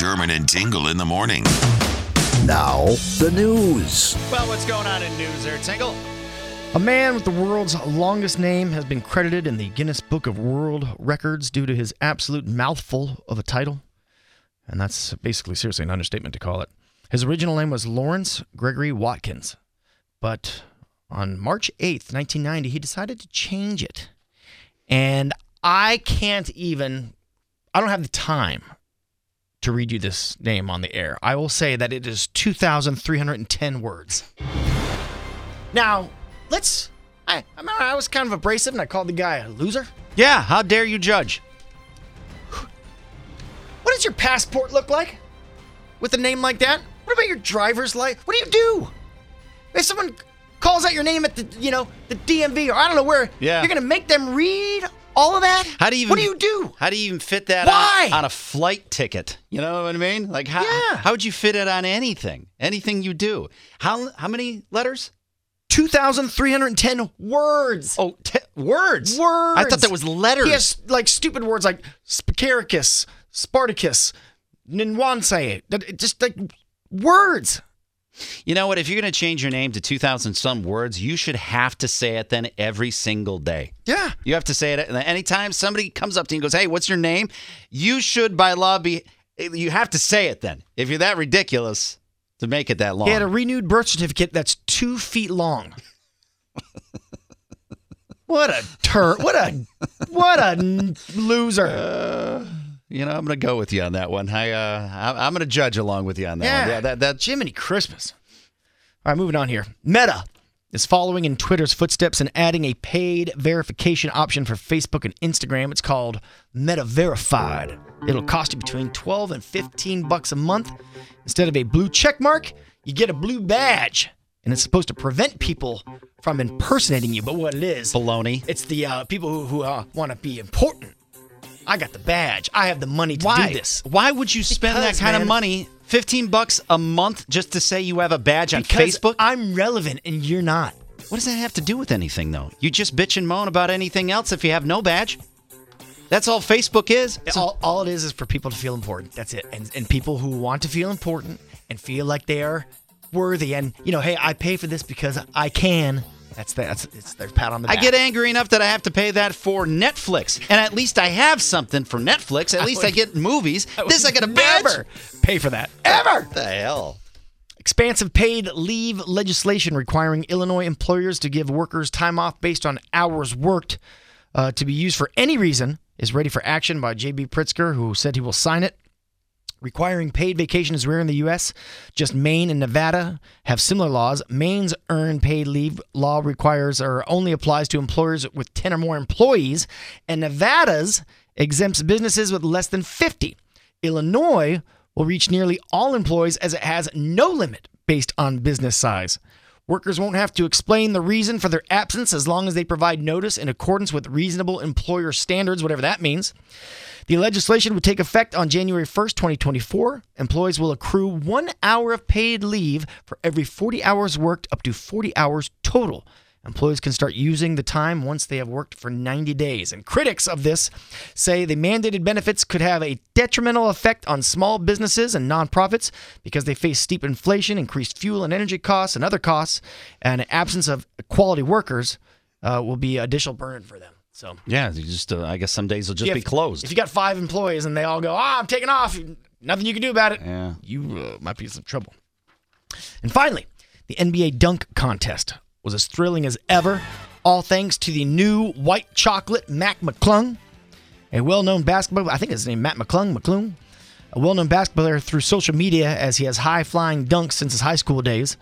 Sherman and Tingle in the morning. Now, the news. Well, what's going on in news there, Tingle? A man with the world's longest name has been credited in the Guinness Book of World Records due to his absolute mouthful of a title. And that's basically, seriously, an understatement to call it. His original name was Lawrence Gregory Watkins. But on March 8th, 1990, he decided to change it. And I can't even, I don't have the time to read you this name on the air. I will say that it is 2,310 words. Now, let's. I, I remember I was kind of abrasive and I called the guy a loser. Yeah, how dare you judge? What does your passport look like with a name like that? What about your driver's license? What do you do? If someone calls out your name at the, you know, the DMV or I don't know where, Yeah. you're gonna make them read all of that. How do you even, What do you do? How do you even fit that Why? On, on a flight ticket? You know what I mean? Like how Yeah. how would you fit it on anything? Anything you do? How how many letters? Two thousand three hundred ten words. Oh, te- words. Words. I thought that was letters. He has like stupid words like Spicaricus, Spartacus, Ninwanse. Just like words. You know what? If you're going to change your name to 2,000 some words, you should have to say it then every single day. Yeah. You have to say it. And anytime somebody comes up to you and goes, Hey, what's your name? You should, by law, be. Eh, you have to say it then. If you're that ridiculous to make it that long. He had a renewed birth certificate that's two feet long. what a tur! What a what a loser! Uh, you know, I'm going to go with you on that one. I, uh, I- I'm going to judge along with you on that yeah, one. Yeah, that, that, Jiminy Christmas. All right, moving on here. Meta is following in Twitter's footsteps and adding a paid verification option for Facebook and Instagram. It's called Meta Verified. It'll cost you between 12 and 15 bucks a month. Instead of a blue check mark, you get a blue badge. And it's supposed to prevent people from impersonating you. But what it is, baloney. it's the uh, people who, who uh, want to be important. I got the badge. I have the money to Why? do this. Why would you spend Because, that kind man. of money, 15 bucks a month, just to say you have a badge on Facebook? I'm relevant and you're not. What does that have to do with anything, though? You just bitch and moan about anything else if you have no badge. That's all Facebook is. So- all, all it is is for people to feel important. That's it. And, and people who want to feel important and feel like they are worthy. And, you know, hey, I pay for this because I can. That's the, that's it's their pat on the back. I get angry enough that I have to pay that for Netflix, and at least I have something for Netflix. At least I, get movies. I this I would get a never pay for that. Ever. What the hell? Expansive paid leave legislation requiring Illinois employers to give workers time off based on hours worked uh, to be used for any reason is ready for action by J.B. Pritzker, who said he will sign it. Requiring paid vacation is rare in the U.S. Just Maine and Nevada have similar laws. Maine's earned paid leave law requires or only applies to employers with 10 or more employees, and Nevada's exempts businesses with less than 50. Illinois will reach nearly all employees as it has no limit based on business size. Workers won't have to explain the reason for their absence as long as they provide notice in accordance with reasonable employer standards, whatever that means. The legislation would take effect on January 1st, 2024. Employees will accrue one hour of paid leave for every 40 hours worked, up to 40 hours total. Employees can start using the time once they have worked for 90 days. And critics of this say the mandated benefits could have a detrimental effect on small businesses and nonprofits because they face steep inflation, increased fuel and energy costs, and other costs, and an absence of quality workers uh, will be additional burden for them. So Yeah, just uh, I guess some days will just be closed. If you got five employees and they all go, ah, I'm taking off, nothing you can do about it. Yeah. You uh, might be in some trouble. And finally, the NBA dunk contest was as thrilling as ever, all thanks to the new white chocolate Mac McClung, a well-known basketball. I think his name Matt McClung. McClung, a well-known basketball player through social media as he has high-flying dunks since his high school days.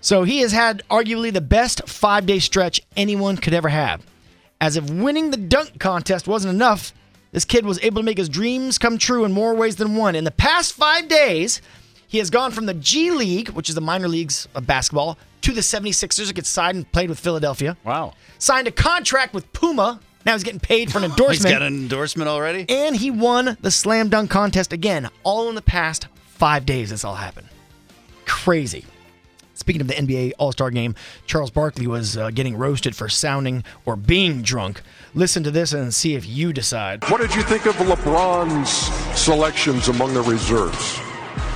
So he has had arguably the best five-day stretch anyone could ever have. As if winning the dunk contest wasn't enough, This kid was able to make his dreams come true in more ways than one. In the past five days, he has gone from the G League, which is the minor leagues of basketball, to the 76ers. Gets signed and played with Philadelphia. Wow. Signed a contract with Puma. Now he's getting paid for an He's endorsement. got an endorsement already. and he won the slam dunk contest again, all in the past five days. This all happened. Crazy. Speaking of the NBA All Star game, Charles Barkley was uh, getting roasted for sounding or being drunk. Listen to this and see if you decide. What did you think of LeBron's selections among the reserves?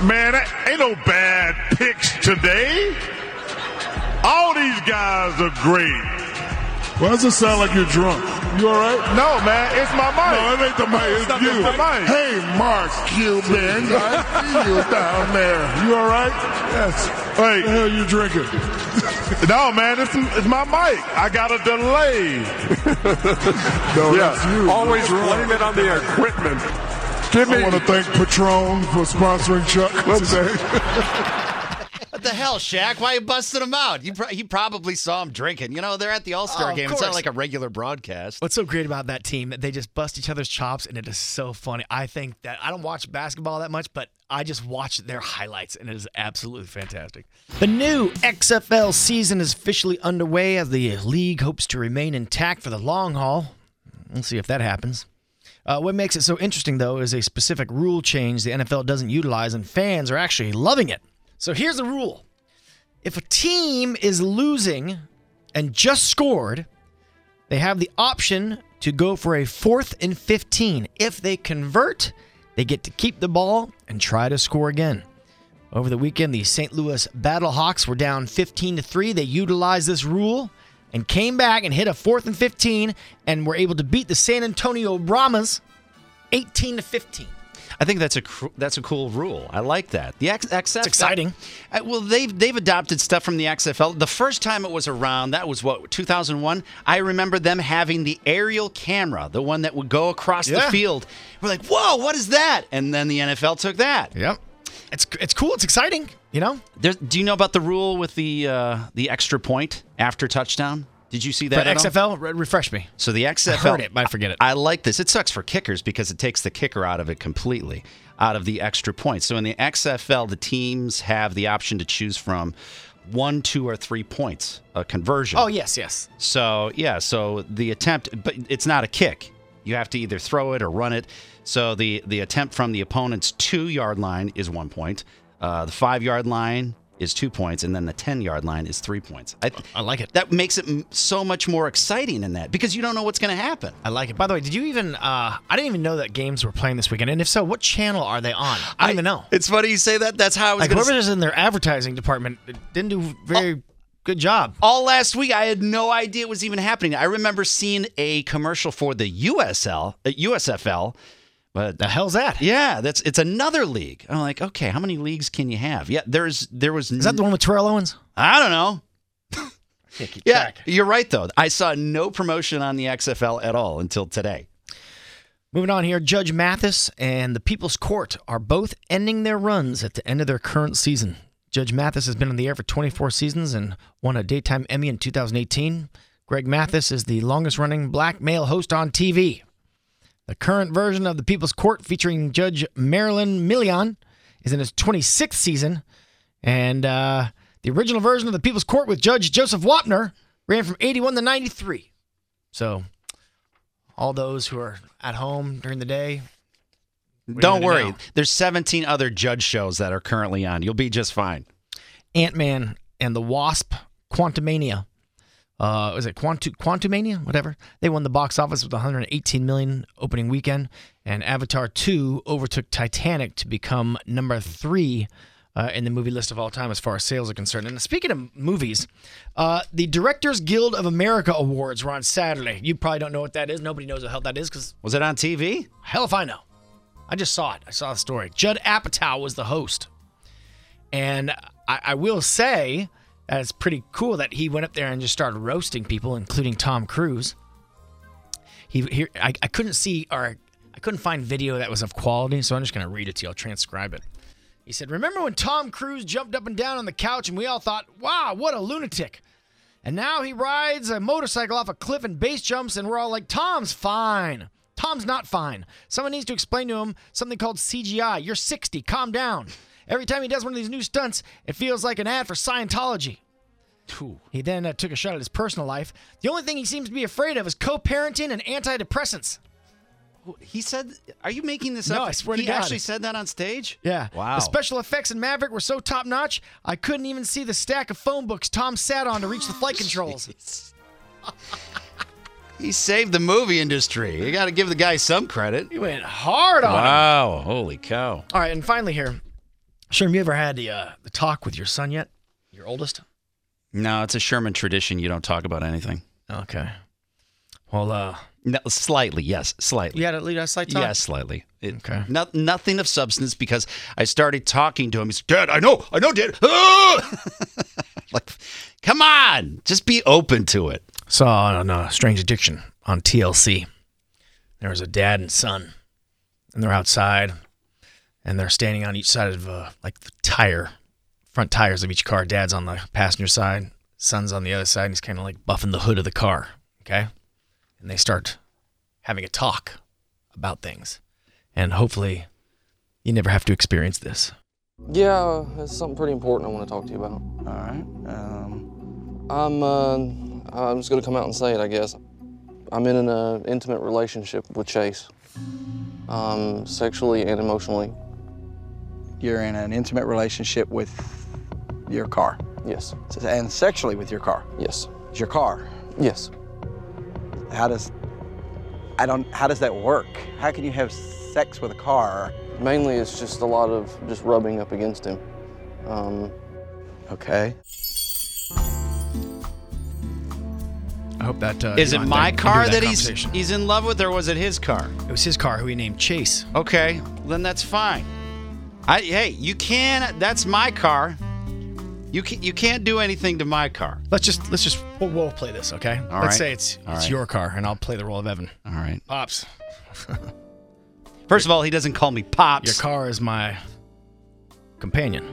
Man, ain't no bad picks today. All these guys are great. Why does it sound like you're drunk? You all right? No, man, it's my mic. No, it ain't the mic. It's not you. the mic. Hey, Mark Cuban. I see you down there. You all right? Yes. Wait. What the hell you drinking? No, man, it's, it's my mic. I got a delay. No, Yeah, that's you. always blame it on the equipment. Give me. I want to thank Patron for sponsoring Chuck today. The hell, Shaq? Why you busting him out? You, pro- you probably saw him drinking. You know, they're at the All Star Oh, of game. It's not course. like a regular broadcast. What's so great about that team? That they just bust each other's chops, and it is so funny. I think that I don't watch basketball that much, but I just watch their highlights, and it is absolutely fantastic. The new XFL season is officially underway as the league hopes to remain intact for the long haul. We'll see if that happens. Uh, what makes it so interesting, though, is a specific rule change the NFL doesn't utilize, and fans are actually loving it. So here's the rule if a team is losing and just scored, they have the option to go for a fourth and 15. If they convert, they get to keep the ball and try to score again. Over the weekend, the St. Louis Battlehawks were down 15 to 3. They utilized this rule and came back and hit a fourth and 15 and were able to beat the San Antonio Brahmas 18 to 15. I think that's a cr- that's a cool rule. I like that. The X- XFL. It's exciting. Uh, well, they've they've adopted stuff from the XFL. The first time it was around, that was what 2001. I remember them having the aerial camera, the one that would go across Yeah. the field. We're like, whoa, what is that? And then the NFL took that. Yep. It's it's cool. It's exciting. You know, There's, do you know about the rule with the uh, the extra point after touchdown? Did you see that? XFL, re- refresh me. So the XFL. I heard it, but I forget it. I like this. It sucks for kickers because it takes the kicker out of it completely, out of the extra points. So in the XFL, the teams have the option to choose from one, two, or three points, a conversion. Oh yes, yes. So yeah, so the attempt, but it's not a kick. You have to either throw it or run it. So the the attempt from the opponent's two yard line is one point. Uh, the five yard line is two points, and then the ten yard line is three points. I, I like it. that makes it m- so much more exciting in that because you don't know what's going to happen. I like it. By the way, did you even? Uh, I didn't even know that games were playing this weekend. And if so, what channel are they on? I don't even know. It's funny you say that. That's how I was Like whoever's in their advertising department didn't do very good job. all last week. I had no idea it was even happening. I remember seeing a commercial for the USL, uh, USFL, but The hell's that? yeah, that's it's another league. I'm like, okay, how many leagues can you have? Yeah, there's there was. Is that the one with Terrell Owens? I don't know. Yeah, Yeah, track. you're right though. I saw no promotion on the XFL at all until today. Moving on here, Judge Mathis and the People's Court are both ending their runs at the end of their current season. Judge Mathis has been on the air for 24 seasons and won a daytime Emmy in 2018. Greg Mathis is the longest running black male host on TV. The current version of the People's Court featuring Judge Marilyn Milian is in its 26th season, and uh, the original version of the People's Court with Judge Joseph Wapner ran from 81 to 93. So, all those who are at home during the day, Don't worry. know? There's 17 other judge shows that are currently on. You'll be just fine. Ant Man and the Wasp, Quantumania. Uh, was it Quantum Quantumania? Whatever. They won the box office with 118 million opening weekend, and Avatar 2 overtook Titanic to become number three uh, in the movie list of all time as far as sales are concerned. And speaking of movies, uh, the Directors Guild of America Awards were on Saturday. You probably don't know what that is. Nobody knows what the hell that is because Was it on TV? Hell if I know. I just saw it. I saw the story. Judd Apatow was the host. And I, I will say that it's pretty cool that he went up there and just started roasting people, including Tom Cruise. He, he I, I couldn't see or I couldn't find video that was of quality, so I'm just gonna read it to you. I'll transcribe it. He said, Remember when Tom Cruise jumped up and down on the couch and we all thought, wow, what a lunatic. And now he rides a motorcycle off a cliff and base jumps, and we're all like, Tom's fine. Tom's not fine. Someone needs to explain to him something called CGI. You're 60. Calm down. Every time he does one of these new stunts, it feels like an ad for Scientology. He then uh, took a shot at his personal life. The only thing he seems to be afraid of is co-parenting and antidepressants. He said, "Are you making this No, up?" I swear to he God. actually said that on stage. Yeah. Wow. The special effects in Maverick were so top notch, I couldn't even see the stack of phone books Tom sat on to reach the flight controls. He saved the movie industry. You got to give the guy some credit. He went hard on him. Wow! Holy cow! All right, and finally here, Sherm, you ever had the uh, the talk with your son yet? Your oldest? No, it's a Sherman tradition. You don't talk about anything. Okay. Well, uh, No, slightly, yes, slightly. you had a lead us slight talk. Yes, slightly. It, Okay. No, nothing of substance because I started talking to him. He's Dad, I know, I know, Dad. Ah!" like, come on, just be open to it. Saw on uh, Strange Addiction on TLC. There was a dad and son, and they're outside, and they're standing on each side of uh, like the tire, front tires of each car. Dad's on the passenger side, son's on the other side, and he's kind of like buffing the hood of the car. Okay, and they start having a talk about things, and hopefully, you never have to experience this. Yeah, it's something pretty important I want to talk to you about. All right. Um, I'm, uh, I'm just gonna come out and say it, I guess. I'm in an uh, intimate relationship with Chase, um, sexually and emotionally. You're in an intimate relationship with your car, Yes, and sexually with your car. yes, It's your car. yes. How does I don't how does that work? How can you have sex with a car? Mainly, it's just a lot of just rubbing up against him. Um, Okay. I hope that uh, Is it you my can do car that that he's conversation. he's in love with, or was it his car? It was his car, who he named Chase. Okay, then that's fine. I hey, you can. That's my car. You can, you can't do anything to my car. Let's just let's just we'll, we'll play this, okay? All let's right. say it's All it's right. your car, and I'll play the role of Evan. All right. Pops, First of all, he doesn't call me pops. your car is my companion,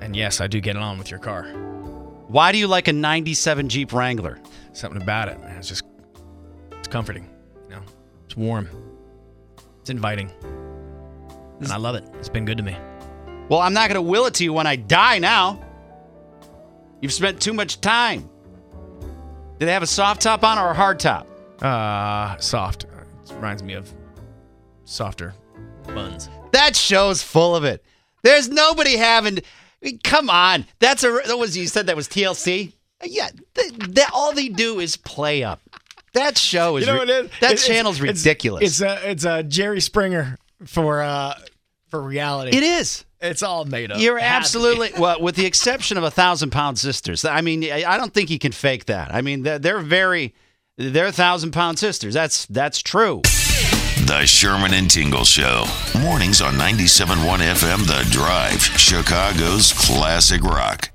and yes, I do get along with your car. Why do you like a '97 Jeep Wrangler? Something about it, man. It's just it's comforting. You know, it's warm. It's inviting, and I love it. It's been good to me. Well, I'm not going to will it to you when I die now. You've spent too much time. Did they have a soft top on or a hard top? Uh, soft. It reminds me of softer buns. That show's full of it. There's nobody having. I mean, come on, that's a. That was you said that was TLC. Yeah, th- that all they do is play up. That show is. You know ri- what it is? That It's- channel's it's- ridiculous. It's a it's a Jerry Springer for uh for reality. it is. It's all made up. You're It has to be. absolutely well, with the exception of a thousand pound sisters. I mean, I I don't think you can fake that. I mean, they're, they're very, they're thousand pound sisters. That's that's true. The Sherman and Tingle Show. Mornings on 97.1 FM The Drive, Chicago's classic rock.